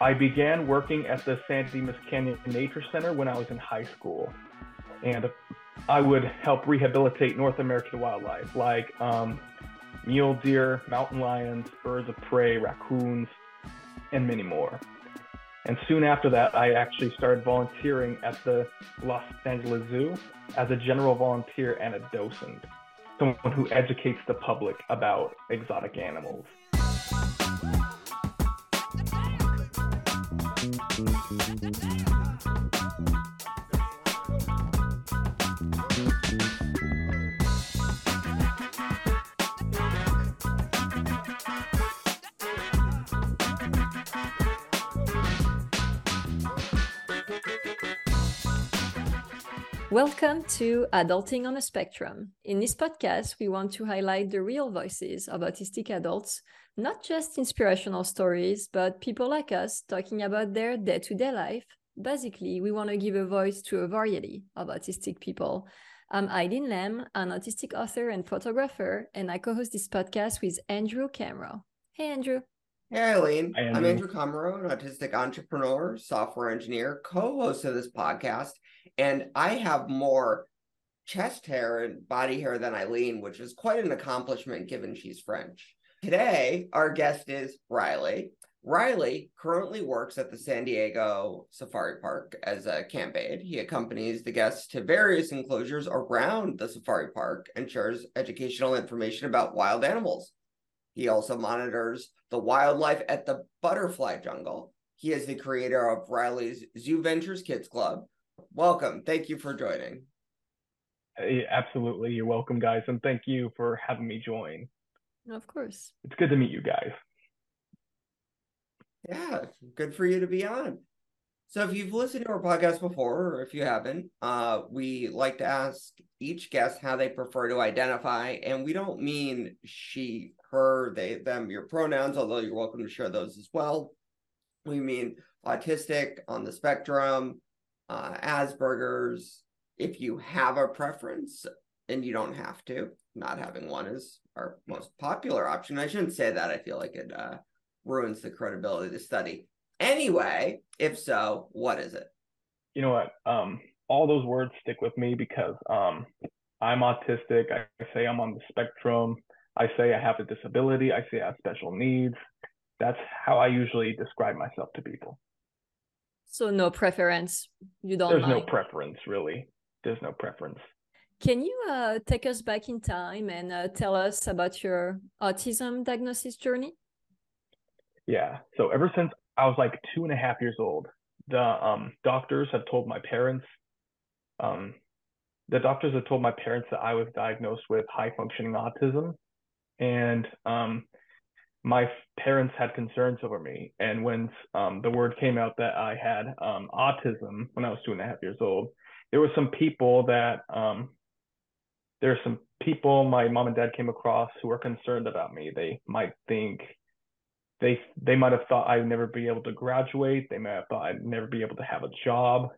I began working at the San Dimas Canyon Nature Center when I was in high school. And I would help rehabilitate North American wildlife like um, mule deer, mountain lions, birds of prey, raccoons, and many more. And soon after that, I actually started volunteering at the Los Angeles Zoo as a general volunteer and a docent, someone who educates the public about exotic animals. Welcome to Adulting on a Spectrum. In this podcast, we want to highlight the real voices of autistic adults, not just inspirational stories, but people like us talking about their day to day life. Basically, we want to give a voice to a variety of autistic people. I'm Eileen Lamb, an autistic author and photographer, and I co host this podcast with Andrew Komarow. Hey, Andrew. Hey, Eileen. Andrew. I'm Andrew Komarow, an autistic entrepreneur, software engineer, co host of this podcast and I have more chest hair and body hair than Eileen, which is quite an accomplishment given she's French. Today, our guest is Riley. Riley currently works at the San Diego Safari Park as a camp aide. He accompanies the guests to various enclosures around the safari park and shares educational information about wild animals. He also monitors the wildlife at the butterfly jungle. He is the creator of Riley's ZooVentures Kids Club, welcome. Thank you for joining. Hey, absolutely. You're welcome, guys. And thank you for having me join. Of course. It's good to meet you guys. Yeah, good for you to be on. So if you've listened to our podcast before, or if you haven't, uh, we like to ask each guest how they prefer to identify, and we don't mean she, her, they, them, your pronouns, although you're welcome to share those as well. We mean autistic on the spectrum, uh, Asperger's. If you have a preference, and you don't have to, not having one is our most popular option. I shouldn't say that. I feel like it uh, ruins the credibility of the study. Anyway, if so, what is it? You know what? Um, all those words stick with me because um, I'm autistic. I say I'm on the spectrum. I say I have a disability. I say I have special needs. That's how I usually describe myself to people. So no preference. You don't. There's like. no preference, really. There's no preference. Can you uh, take us back in time and uh, tell us about your autism diagnosis journey? Yeah. So ever since I was like two and a half years old, the um, doctors had told my parents, um, the doctors had told my parents that I was diagnosed with high functioning autism, and um, my parents had concerns over me. And when um, the word came out that I had um, autism when I was two and a half years old, there were some people that um, there are some people my mom and dad came across who were concerned about me. They might think they they might have thought I'd never be able to graduate. They might have thought I'd never be able to have a job.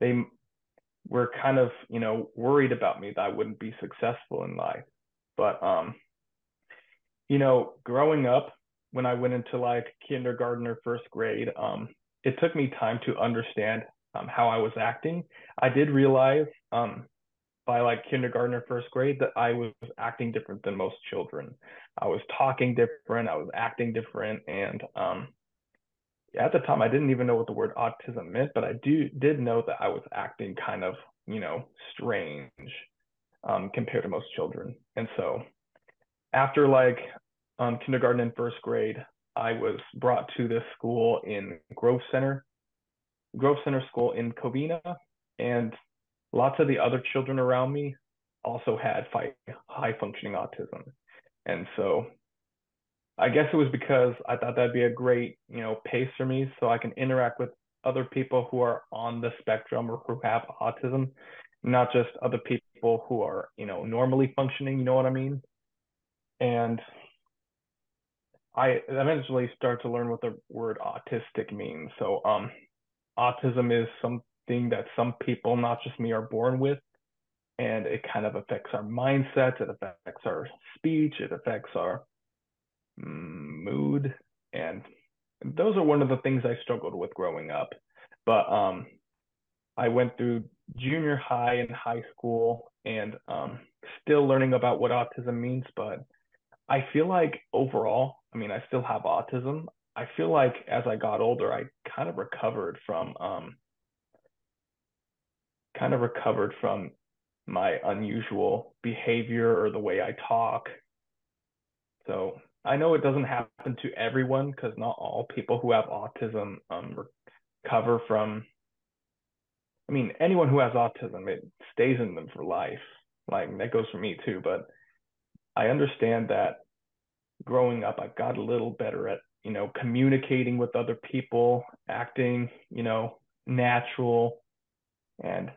They were kind of you know worried about me that I wouldn't be successful in life. But um, you know, growing up when I went into like kindergarten or first grade, um, it took me time to understand um, how I was acting. I did realize um, by like kindergarten or first grade that I was acting different than most children. I was talking different, I was acting different, and um, at the time I didn't even know what the word autism meant, but I do did know that I was acting kind of you know strange um, compared to most children, and so after like um, kindergarten and first grade, I was brought to this school in Grove Center, Grove Center School in Covina, and lots of the other children around me also had high functioning autism. And so I guess it was because I thought that'd be a great, you know, pace for me so I can interact with other people who are on the spectrum or who have autism, not just other people who are, you know, normally functioning, you know what I mean? And I eventually start to learn what the word autistic means. So um, autism is something that some people, not just me, are born with, and it kind of affects our mindset. It affects our speech. It affects our mm, mood, and those are one of the things I struggled with growing up. But um, I went through junior high and high school and um, still learning about what autism means. But I feel like overall, I mean, I still have autism. I feel like as I got older, I kind of recovered from um, kind of recovered from my unusual behavior or the way I talk. So I know it doesn't happen to everyone because not all people who have autism um, recover from. I mean, anyone who has autism, it stays in them for life. Like that goes for me too. But I understand that growing up, I got a little better at you know communicating with other people, acting you know natural, and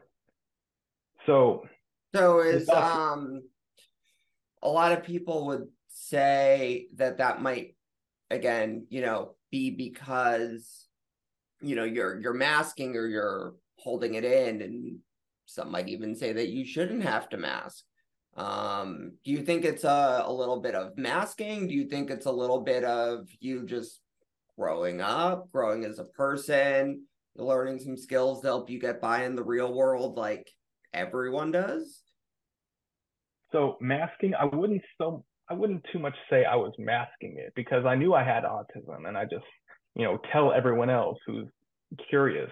so. So is um, a lot of people would say that that might again you know be because you know you're you're masking or you're holding it in and some might even say that you shouldn't have to mask um do you think it's a, a little bit of masking do you think it's a little bit of you just growing up growing as a person learning some skills to help you get by in the real world like everyone does so masking i wouldn't so I wouldn't too much say I was masking it because I knew I had autism and I just, you know, tell everyone else who's curious.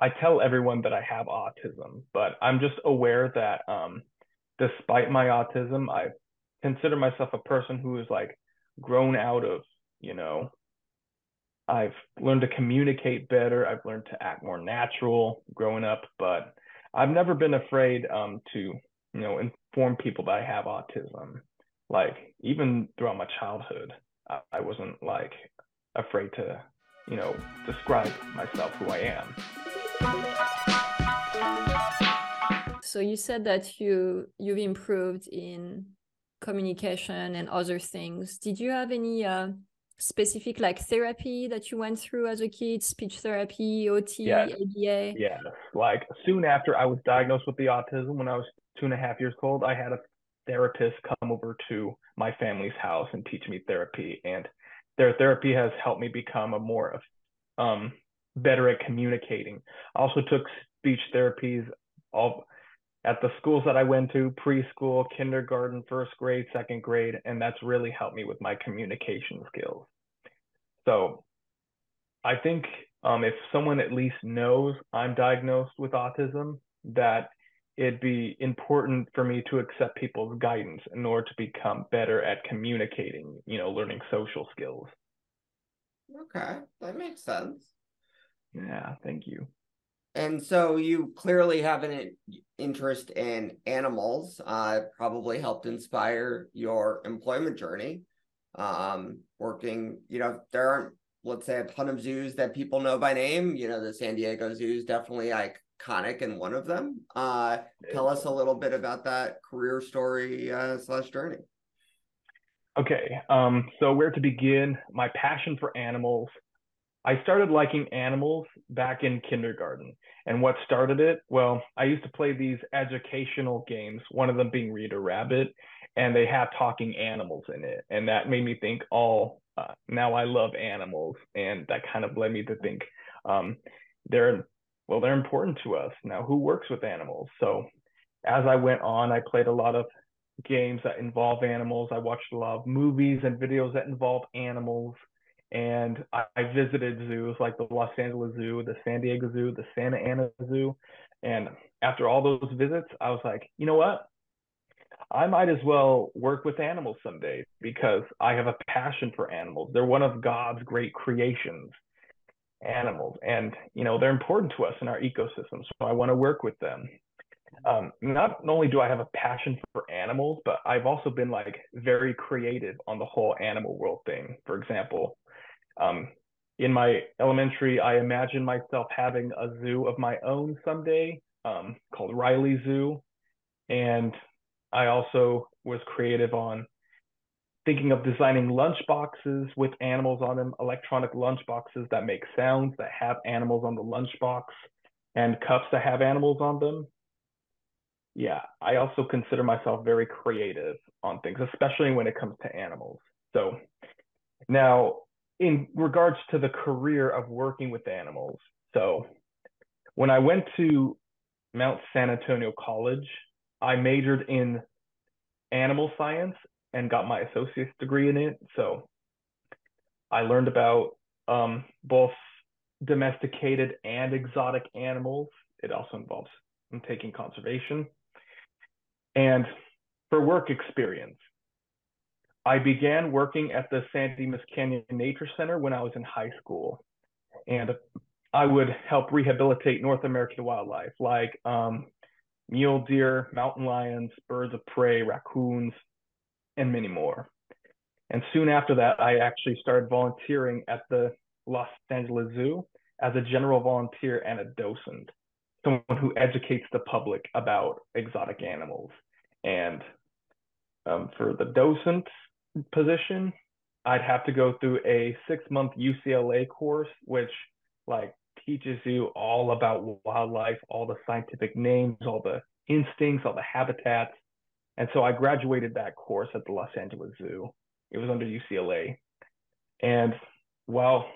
I tell everyone that I have autism, but I'm just aware that um, despite my autism, I consider myself a person who is like grown out of, you know, I've learned to communicate better. I've learned to act more natural growing up, but I've never been afraid um, to, you know, inform people that I have autism like even throughout my childhood, I, I wasn't like afraid to, you know, describe myself who I am. So you said that you you've improved in communication and other things. Did you have any uh, specific like therapy that you went through as a kid, speech therapy, OT, yes. ABA? Yeah, like soon after I was diagnosed with the autism when I was two and a half years old, I had a therapist come over to my family's house and teach me therapy and their therapy has helped me become a more um, better at communicating i also took speech therapies all at the schools that i went to preschool kindergarten first grade second grade and that's really helped me with my communication skills so i think um, if someone at least knows i'm diagnosed with autism that it'd be important for me to accept people's guidance in order to become better at communicating, you know, learning social skills. Okay, that makes sense. Yeah, thank you. And so you clearly have an interest in animals. Uh, probably helped inspire your employment journey. Um, working, you know, there aren't, let's say, a ton of zoos that people know by name. You know, the San Diego Zoo is definitely iconic and one of them. Uh, tell us a little bit about that career story uh, slash journey. Okay, um, so where to begin? My passion for animals. I started liking animals back in kindergarten. And what started it? Well, I used to play these educational games, one of them being Reader Rabbit, and they have talking animals in it. And that made me think, oh, uh, now I love animals. And that kind of led me to think um, they're well, they're important to us. Now, who works with animals? So as I went on, I played a lot of games that involve animals. I watched a lot of movies and videos that involve animals. And I, I visited zoos like the Los Angeles Zoo, the San Diego Zoo, the Santa Ana Zoo. And after all those visits, I was like, you know what? I might as well work with animals someday because I have a passion for animals. They're one of God's great creations animals and you know they're important to us in our ecosystem so i want to work with them um, not only do i have a passion for animals but i've also been like very creative on the whole animal world thing for example um, in my elementary i imagined myself having a zoo of my own someday um, called riley zoo and i also was creative on thinking of designing lunch boxes with animals on them, electronic lunch boxes that make sounds that have animals on the lunchbox, and cups that have animals on them. Yeah, I also consider myself very creative on things, especially when it comes to animals. So now in regards to the career of working with animals. So when I went to Mount San Antonio College, I majored in animal science and got my associate's degree in it. So I learned about um, both domesticated and exotic animals. It also involves taking conservation. And for work experience, I began working at the San Dimas Canyon Nature Center when I was in high school. And I would help rehabilitate North American wildlife like um, mule deer, mountain lions, birds of prey, raccoons, and many more. And soon after that, I actually started volunteering at the Los Angeles Zoo as a general volunteer and a docent, someone who educates the public about exotic animals. And um, for the docent position, I'd have to go through a six month UCLA course, which like teaches you all about wildlife, all the scientific names, all the instincts, all the habitats. And so I graduated that course at the Los Angeles Zoo. It was under UCLA. And while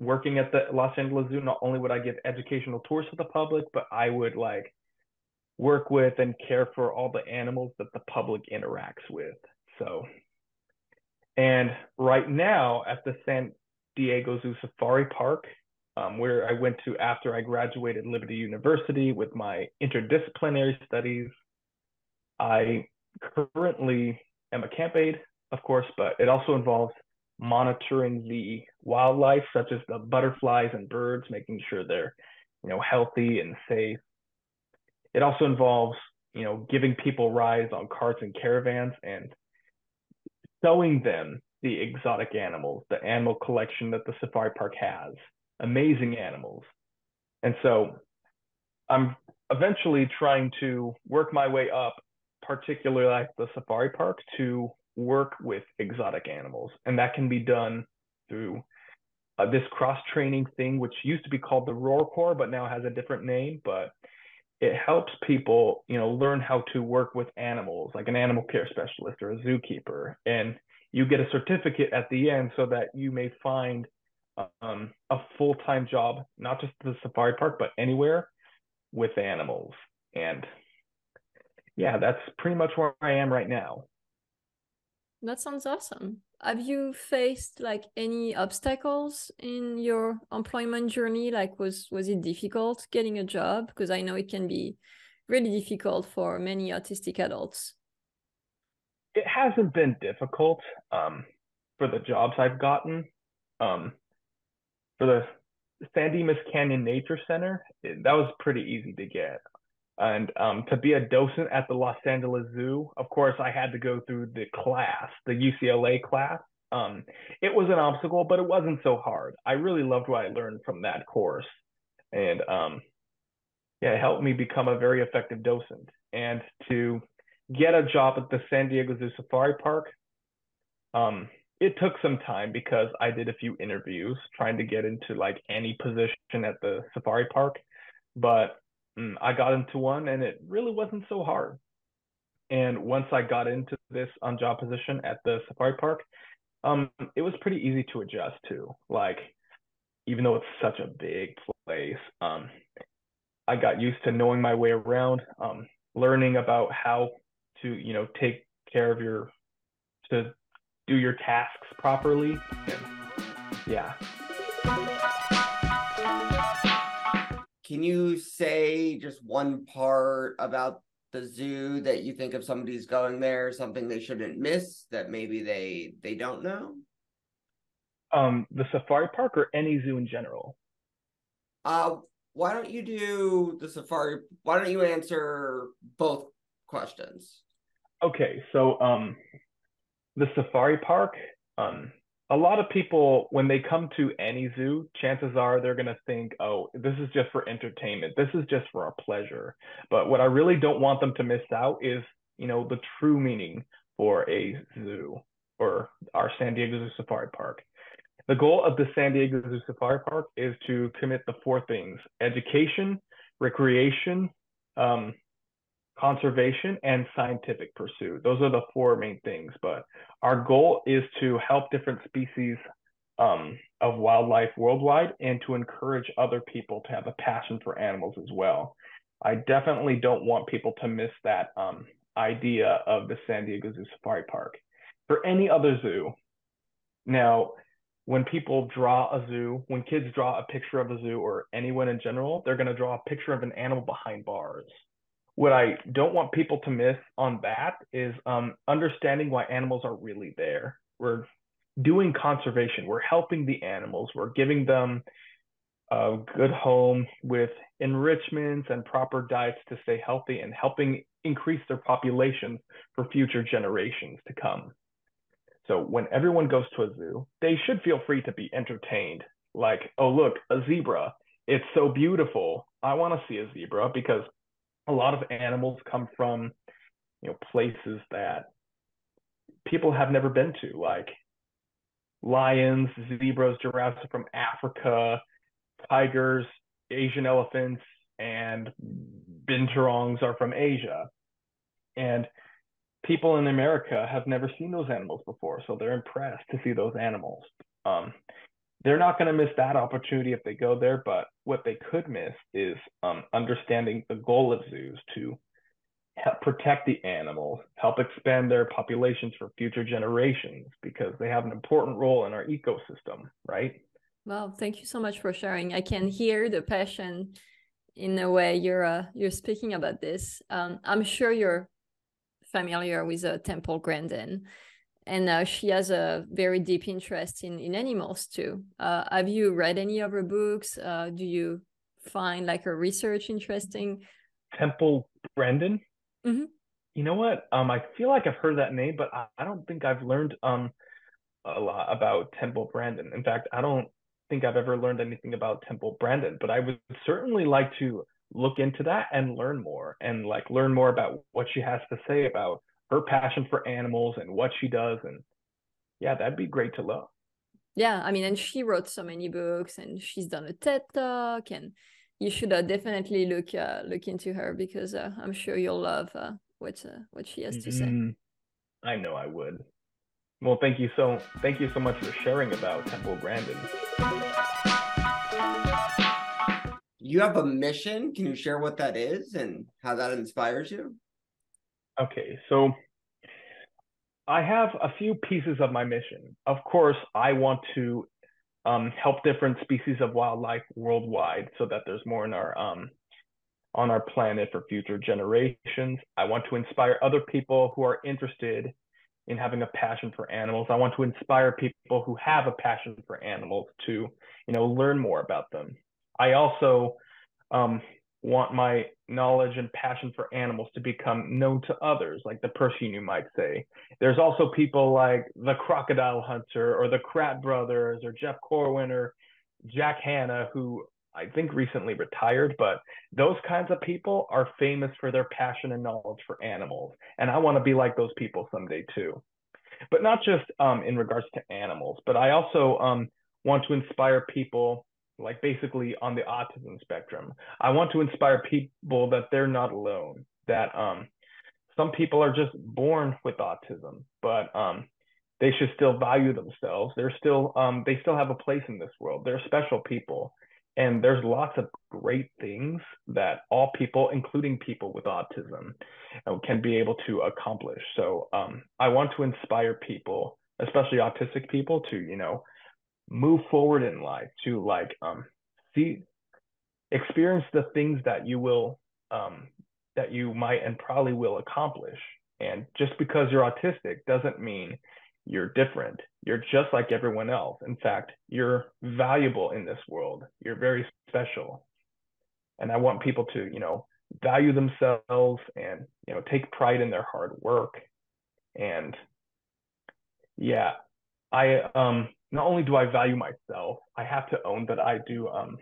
working at the Los Angeles Zoo, not only would I give educational tours to the public, but I would like work with and care for all the animals that the public interacts with. So, and right now at the San Diego Zoo Safari Park, um, where I went to after I graduated Liberty University with my interdisciplinary studies, I currently am a camp aide, of course, but it also involves monitoring the wildlife, such as the butterflies and birds, making sure they're, you know, healthy and safe. It also involves, you know, giving people rides on carts and caravans and showing them the exotic animals, the animal collection that the safari park has, amazing animals. And so I'm eventually trying to work my way up, particularly at the safari park, to work with exotic animals. And that can be done through uh, this cross training thing, which used to be called the Roar Corps, but now has a different name. But it helps people, you know, learn how to work with animals, like an animal care specialist or a zookeeper. And you get a certificate at the end so that you may find um, a full time job, not just the safari park, but anywhere with animals. And yeah, that's pretty much where I am right now. That sounds awesome. Have you faced like any obstacles in your employment journey? Like was was it difficult getting a job? Because I know it can be really difficult for many autistic adults. It hasn't been difficult um, for the jobs I've gotten. Um, for the San Dimas Canyon Nature Center, it, that was pretty easy to get. And um, to be a docent at the Los Angeles Zoo, of course, I had to go through the class, the UCLA class. Um, it was an obstacle, but it wasn't so hard. I really loved what I learned from that course. And um, yeah, it helped me become a very effective docent. And to get a job at the San Diego Zoo Safari Park, um, it took some time because I did a few interviews trying to get into like any position at the safari park. But I got into one and it really wasn't so hard. And once I got into this on job position at the safari park, um, it was pretty easy to adjust to. Like, even though it's such a big place, um, I got used to knowing my way around, um, learning about how to, you know, take care of your, to do your tasks properly. And yeah, Can you say just one part about the zoo that you think if somebody's going there, something they shouldn't miss that maybe they they don't know? Um, the safari park or any zoo in general? Uh, why don't you do the safari? Why don't you answer both questions? Okay, so um, the safari park, um, a lot of people when they come to any zoo chances are they're going to think oh this is just for entertainment. This is just for a pleasure. But what i really don't want them to miss out is you know the true meaning for a zoo or our san diego zoo safari park. The goal of the san diego zoo safari park is to commit the four things education recreation um, conservation and scientific pursuit. Those are the four main things. But our goal is to help different species um, of wildlife worldwide and to encourage other people to have a passion for animals as well. I definitely don't want people to miss that um, idea of the San Diego Zoo Safari Park. For any other zoo, now, when people draw a zoo, when kids draw a picture of a zoo or anyone in general, they're going to draw a picture of an animal behind bars. What I don't want people to miss on that is um, understanding why animals are really there. We're doing conservation. We're helping the animals. We're giving them a good home with enrichments and proper diets to stay healthy and helping increase their populations for future generations to come. So when everyone goes to a zoo, they should feel free to be entertained. Like, oh, look, a zebra. It's so beautiful. I want to see a zebra because a lot of animals come from, you know, places that people have never been to, like lions, zebras, giraffes from Africa, tigers, Asian elephants, and binturongs are from Asia. And people in America have never seen those animals before, so they're impressed to see those animals. Um, they're not going to miss that opportunity if they go there, but what they could miss is um, understanding the goal of zoos to help protect the animals, help expand their populations for future generations because they have an important role in our ecosystem, right? Well, thank you so much for sharing. I can hear the passion in the way you're uh, you're speaking about this. Um, I'm sure you're familiar with uh, Temple Grandin, and uh, she has a very deep interest in in animals too. Uh, have you read any of her books? Uh, do you find like her research interesting? Temple Grandin. Mm-hmm. You know what? Um, I feel like I've heard that name, but I, I don't think I've learned um a lot about Temple Grandin. In fact, I don't think I've ever learned anything about Temple Grandin, but I would certainly like to look into that and learn more and like learn more about what she has to say about her passion for animals and what she does and yeah that'd be great to know yeah i mean and she wrote so many books and she's done a ted talk and you should uh, definitely look uh, look into her because uh, i'm sure you'll love uh, what uh, what she has to say mm-hmm. i know i would well thank you so thank you so much for sharing about temple grandin you have a mission. Can you share what that is and how that inspires you? Okay, so I have a few pieces of my mission. Of course, I want to um, help different species of wildlife worldwide so that there's more in our um, on our planet for future generations. I want to inspire other people who are interested in having a passion for animals. I want to inspire people who have a passion for animals to, you know, learn more about them. I also um, want my knowledge and passion for animals to become known to others, like the person you might say. There's also people like the Crocodile Hunter or the Kratt Brothers or Jeff Corwin or Jack Hanna, who I think recently retired, but those kinds of people are famous for their passion and knowledge for animals. And I want to be like those people someday too. But not just um, in regards to animals, but I also um, want to inspire people like basically on the autism spectrum. I want to inspire people that they're not alone, that um, some people are just born with autism, but um, they should still value themselves. They're still um, they still have a place in this world. They're special people. And there's lots of great things that all people, including people with autism, uh, can be able to accomplish. So um, I want to inspire people, especially autistic people, to you know move forward in life to like um see experience the things that you will um that you might and probably will accomplish. And just because you're autistic doesn't mean you're different. You're just like everyone else. In fact you're valuable in this world. You're very special. And i want people to you know value themselves and you know take pride in their hard work. And yeah i um not only do I value myself, I have to own that I do um,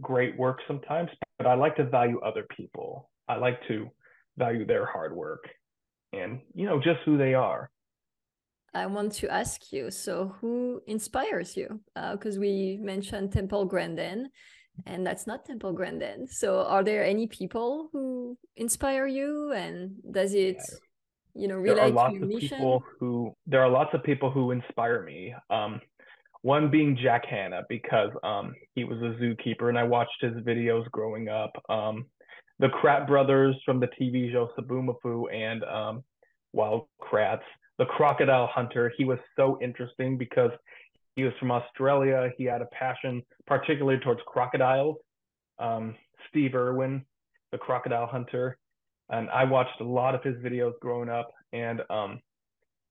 great work sometimes, but I like to value other people. I like to value their hard work and, you know, just who they are. I want to ask you so, who inspires you? Because uh, we mentioned Temple Grandin, and that's not Temple Grandin. So, are there any people who inspire you? And does it, you know, relate there are lots to your of mission? People who there are lots of people who inspire me. Um, One being Jack Hanna because um, he was a zookeeper and I watched his videos growing up. Um, the Kratt brothers from the TV show Zoboomafoo and um, Wild Kratts. The crocodile hunter, he was so interesting because he was from Australia. He had a passion, particularly towards crocodiles. Um, Steve Irwin, the crocodile hunter, and I watched a lot of his videos growing up. And um,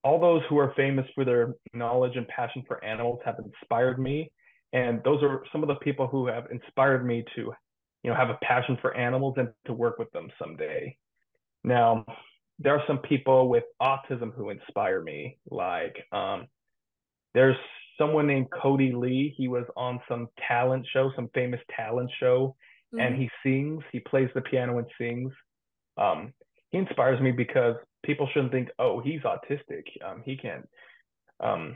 all those who are famous for their knowledge and passion for animals have inspired me. And those are some of the people who have inspired me to, you know, have a passion for animals and to work with them someday. Now, there are some people with autism who inspire me. Like, um, there's someone named Kodi Lee. He was on some talent show, some famous talent show, mm-hmm. and he sings. He plays the piano and sings. Um, he inspires me because people shouldn't think, oh, he's autistic. Um, he can't. Um,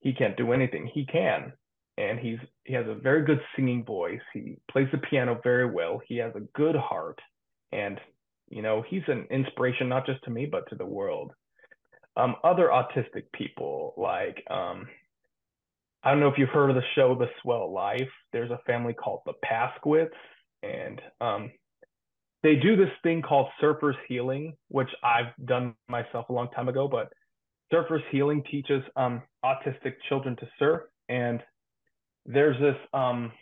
he can't do anything. He can, and he's he has a very good singing voice. He plays the piano very well. He has a good heart, and you know he's an inspiration not just to me but to the world. Um, other autistic people like um, I don't know if you've heard of the show The Swell Life. There's a family called the Pasquets, and um, they do this thing called surfers healing, which I've done myself a long time ago. But surfers healing teaches um, autistic children to surf, and there's this um,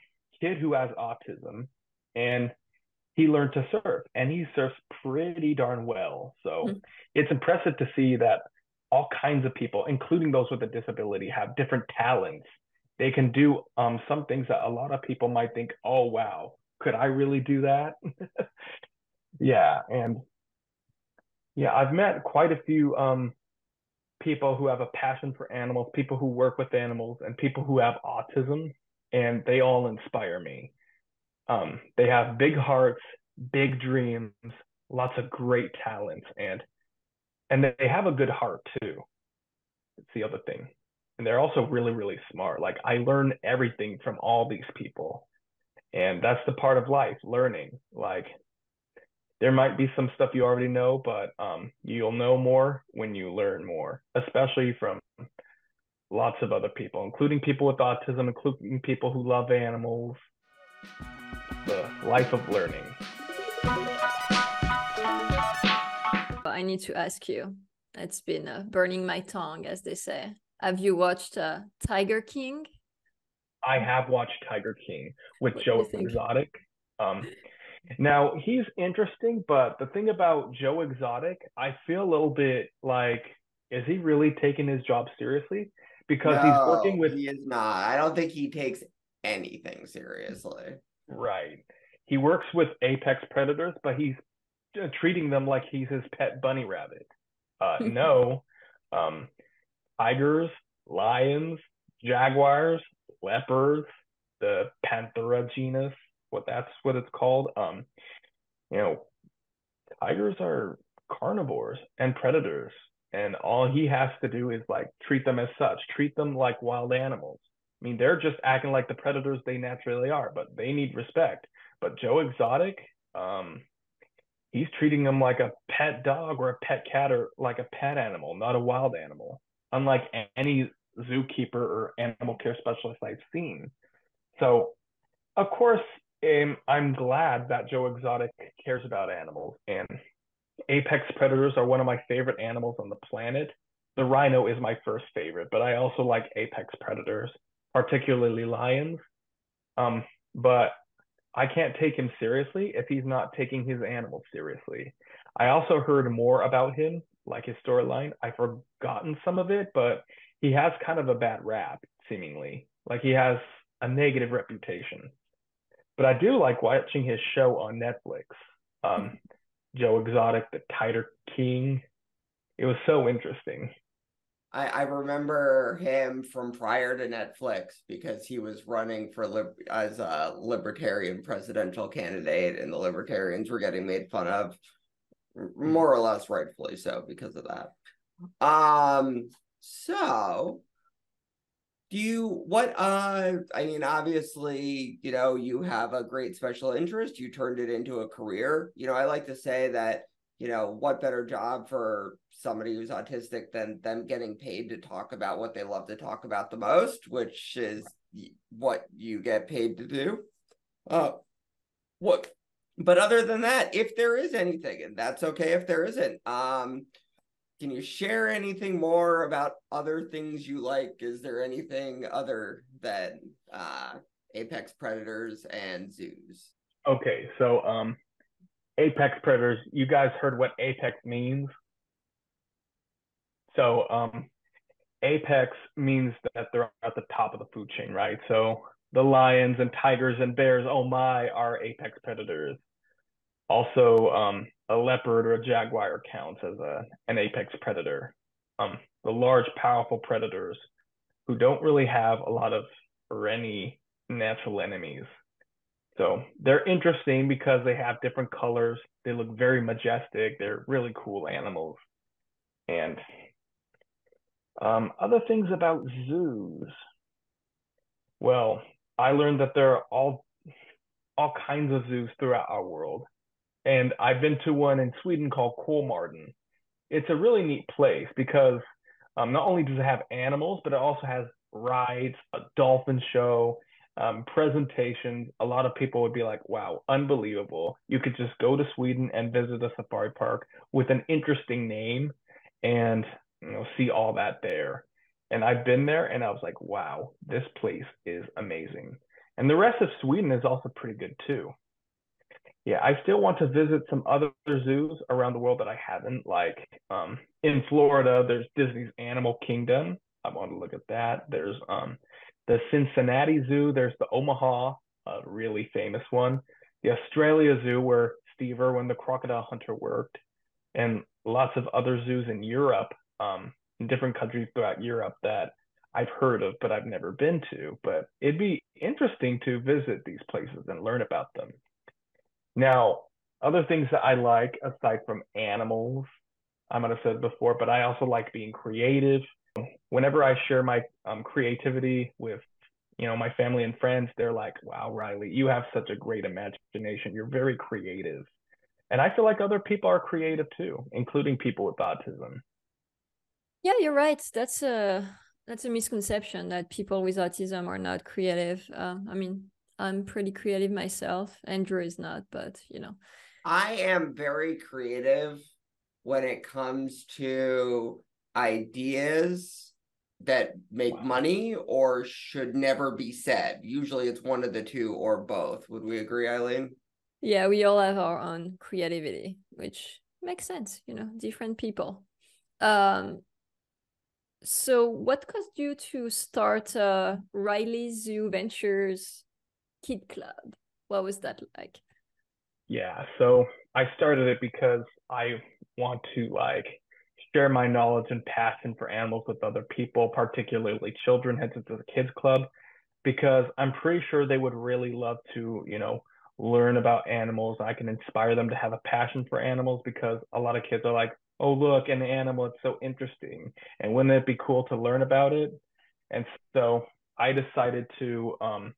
kid who has autism, and he learned to surf, and he surfs pretty darn well. So mm-hmm. it's impressive to see that all kinds of people, including those with a disability, have different talents. They can do um, some things that a lot of people might think, oh, wow, could I really do that? yeah. And yeah, I've met quite a few um, people who have a passion for animals, people who work with animals, and people who have autism, and they all inspire me. Um, they have big hearts, big dreams, lots of great talents, and and they have a good heart too. It's the other thing. And they're also really, really smart. Like I learn everything from all these people. And that's the part of life, learning. Like there might be some stuff you already know, but um, you'll know more when you learn more, especially from lots of other people, including people with autism, including people who love animals. The life of learning. I need to ask you. It's been uh, burning my tongue, as they say. Have you watched uh, Tiger King? I have watched Tiger King with what Joe Exotic. Um, now he's interesting, but the thing about Joe Exotic, I feel a little bit like, is he really taking his job seriously? Because no, he's working with. He is not. I don't think he takes anything seriously. Right. He works with apex predators, but he's uh, treating them like he's his pet bunny rabbit. Uh, no, um, tigers, lions, jaguars, leopards, the Panthera genus, what that's what it's called. Um, you know, tigers are carnivores and predators, and all he has to do is like treat them as such, treat them like wild animals. I mean, they're just acting like the predators they naturally are, but they need respect. But Joe Exotic, um, he's treating them like a pet dog or a pet cat or like a pet animal, not a wild animal, unlike any zookeeper or animal care specialist I've seen. So, of course, um, I'm glad that Joe Exotic cares about animals. And apex predators are one of my favorite animals on the planet. The rhino is my first favorite, but I also like apex predators, particularly lions. Um, but I can't take him seriously if he's not taking his animals seriously. I also heard more about him, like his storyline. I've forgotten some of it, but he has kind of a bad rap, seemingly. Like he has a negative reputation. But I do like watching his show on Netflix. Um, Joe Exotic, the Tiger King. It was so interesting. I, I remember him from prior to Netflix because he was running for lib- as a libertarian presidential candidate, and the libertarians were getting made fun of, more or less rightfully so because of that. Um, so do you what uh i mean obviously you know you have a great special interest you turned it into a career you know i like to say that you know, what better job for somebody who's autistic than them getting paid to talk about what they love to talk about the most, which is what you get paid to do. Uh, what? But other than that, if there is anything, and that's okay if there isn't, um, can you share anything more about other things you like? Is there anything other than uh, apex predators and zoos? Okay, so um, apex predators. You guys heard what apex means? So um, apex means that they're at the top of the food chain, right? So the lions and tigers and bears, oh my, are apex predators. Also, um, a leopard or a jaguar counts as a, an apex predator. Um, the large, powerful predators who don't really have a lot of or any natural enemies. So they're interesting because they have different colors. They look very majestic. They're really cool animals. And um, other things about zoos. Well, I learned that there are all all kinds of zoos throughout our world. And I've been to one in Sweden called Kolmården. It's a really neat place because um, not only does it have animals, but it also has rides, a dolphin show, um, presentations. A lot of people would be like, wow, unbelievable. You could just go to Sweden and visit a safari park with an interesting name and you know see all that there. And I've been there and I was like, wow, this place is amazing. And the rest of Sweden is also pretty good too. Yeah, I still want to visit some other zoos around the world that I haven't. Like um, in Florida, there's Disney's Animal Kingdom. I want to look at that. There's um, the Cincinnati Zoo. There's the Omaha, a really famous one. The Australia Zoo, where Steve Irwin, the crocodile hunter, worked, and lots of other zoos in Europe um, in different countries throughout Europe that I've heard of, but I've never been to. But it'd be interesting to visit these places and learn about them. Now, other things that I like aside from animals, I might have said before, but I also like being creative. Whenever I share my um, creativity with, you know, my family and friends, they're like, "Wow, Riley, you have such a great imagination. You're very creative." And I feel like other people are creative too, including people with autism. Yeah, you're right. That's a that's a misconception that people with autism are not creative. Uh, I mean, I'm pretty creative myself. Andrew is not, but you know. I am very creative when it comes to ideas that make wow. money or should never be said. Usually it's one of the two or both. Would we agree, Eileen? Yeah, we all have our own creativity, which makes sense, you know, different people. Um so what caused you to start uh, Riley ZooVentures Kid Club? What was that like? Yeah, so I started it because I want to like share my knowledge and passion for animals with other people, particularly children, hence it's a kids club, because I'm pretty sure they would really love to, you know, learn about animals. I can inspire them to have a passion for animals because a lot of kids are like, oh look an animal it's so interesting and wouldn't it be cool to learn about it and so i decided to um,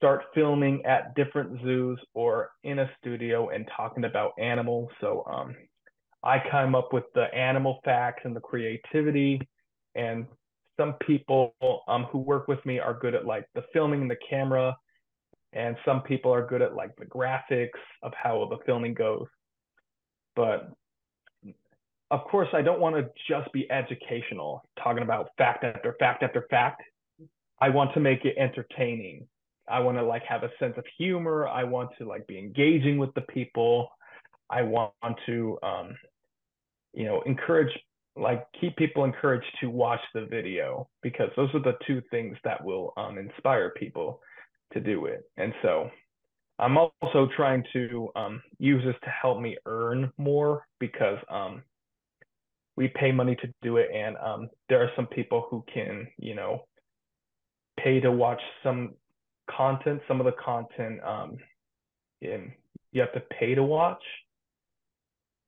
start filming at different zoos or in a studio and talking about animals so um, i come up with the animal facts and the creativity and some people um, who work with me are good at like the filming and the camera and some people are good at like the graphics of how the filming goes but of course, I don't want to just be educational, talking about fact after fact after fact. I want to make it entertaining. I want to like have a sense of humor. I want to like be engaging with the people. I want to, um, you know, encourage, like keep people encouraged to watch the video because those are the two things that will um, inspire people to do it. And so I'm also trying to um, use this to help me earn more because um, we pay money to do it and um, there are some people who can you know pay to watch some content some of the content um, you have to pay to watch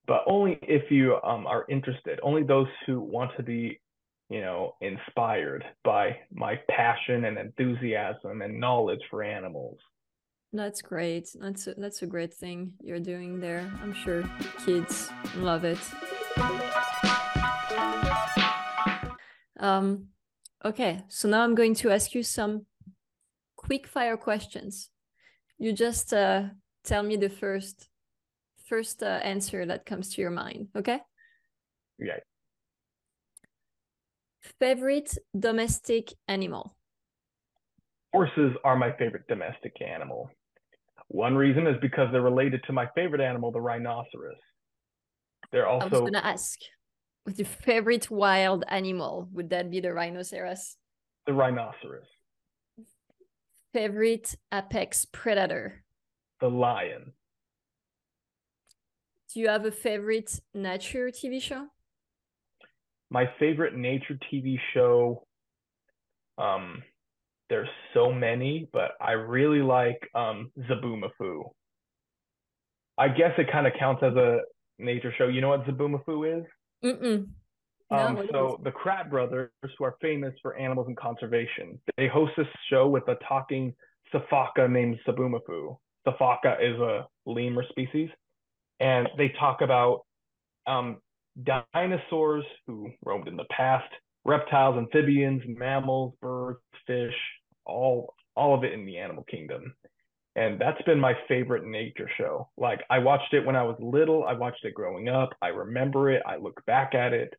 but only if you um, are interested only those who want to be you know inspired by my passion and enthusiasm and knowledge for animals That's great. That's a, that's a great thing you're doing there. I'm sure kids love it. Um, okay, so now I'm going to ask you some quick fire questions. You just uh, tell me the first first uh, answer that comes to your mind. Okay. Yeah. Favorite domestic animal? Horses are my favorite domestic animal. One reason is because they're related to my favorite animal, the rhinoceros. They're also. I was going to ask, what's your favorite wild animal? Would that be the rhinoceros? The rhinoceros. Favorite apex predator? The lion. Do you have a favorite nature TV show? My favorite nature TV show, um, there's so many, but I really like um Zoboomafoo. I guess it kind of counts as a nature show. You know what Zoboomafoo is? Mm-mm. No, um, so the Kratt brothers, who are famous for animals and conservation, they host this show with a talking sifaka named Zoboomafoo. Sifaka is a lemur species, and they talk about um, dinosaurs who roamed in the past, reptiles, amphibians, mammals, birds, fish, all all of it in the animal kingdom. And that's been my favorite nature show. Like I watched it when I was little, I watched it growing up, I remember it, I look back at it.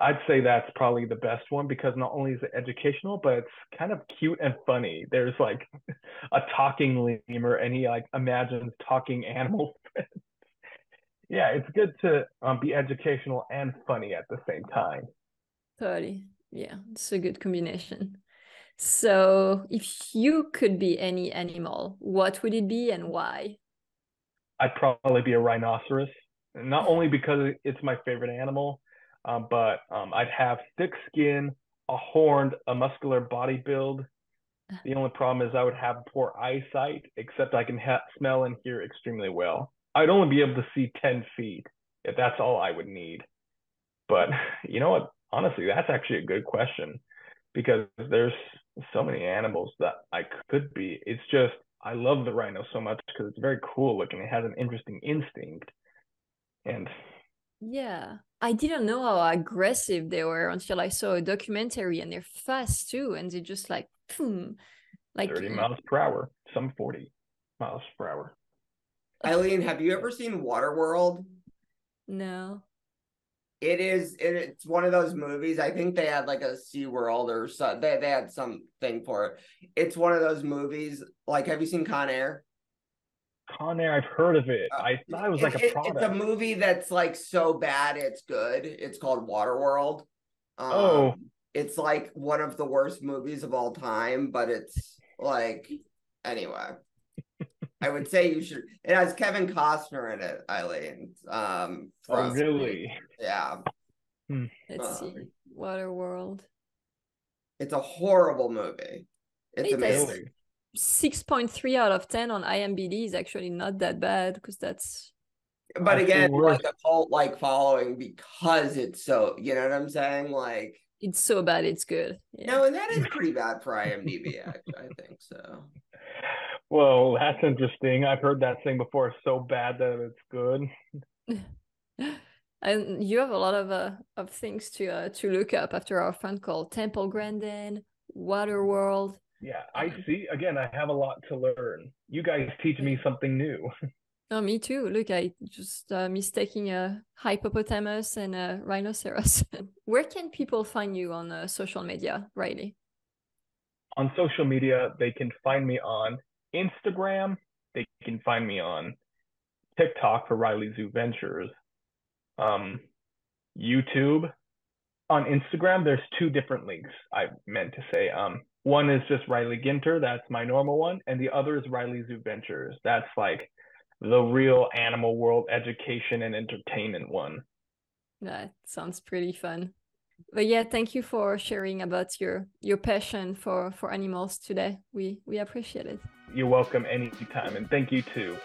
I'd say that's probably the best one because not only is it educational, but it's kind of cute and funny. There's like a talking lemur and he like imagines talking animals yeah, it's good to um, be educational and funny at the same time. Totally. Yeah, it's a good combination. So, if you could be any animal, what would it be and why? I'd probably be a rhinoceros, not only because it's my favorite animal, um, but um, I'd have thick skin, a horned, a muscular body build. The only problem is I would have poor eyesight, except I can ha- smell and hear extremely well. I'd only be able to see 10 feet if that's all I would need. But you know what? Honestly, that's actually a good question because there's so many animals that I could be. It's just, I love the rhino so much because it's very cool looking. It has an interesting instinct. And yeah, I didn't know how aggressive they were until I saw a documentary and they're fast too. And they just like, boom, like 30 uh miles per hour, some 40 miles per hour. Eileen, have you ever seen Waterworld? No. It is. It, it's one of those movies. I think they had like a Sea World or so. They they had something for it. It's one of those movies. Like, have you seen Con Air? Con Air, I've heard of it. Uh, I thought it was like a product. It's a movie that's like so bad it's good. It's called Waterworld. Um, oh. It's like one of the worst movies of all time, but it's like anyway. I would say you should. It has Kevin Costner in it, Eileen. Um, oh, really? Yeah. Hmm. Let's um, see. Waterworld. It's a horrible movie. It's amazing. Six point three out of ten on IMDb is actually not that bad because that's. But again, like a cult like following because it's so. You know what I'm saying? Like it's so bad, it's good. Yeah. No, and that is pretty bad for IMDb. actually, I think so. Well, that's interesting. I've heard that saying before. So bad that it's good. and you have a lot of uh, of things to uh, to look up after our phone call. Temple Grandin, Waterworld. Yeah, I see. Again, I have a lot to learn. You guys teach me something new. Oh, me too. Look, I just uh, mistaking a hippopotamus and a rhinoceros. Where can people find you on uh, social media, Riley? On social media, they can find me on Instagram. They can find me on TikTok for Riley ZooVentures. Um, YouTube. On Instagram, there's two different links I meant to say. Um, one is just Riley Ginter, that's my normal one, and the other is Riley ZooVentures. That's like the real animal world education and entertainment one. That sounds pretty fun but yeah thank you for sharing about your your passion for for animals today we we appreciate it you're welcome anytime and thank you too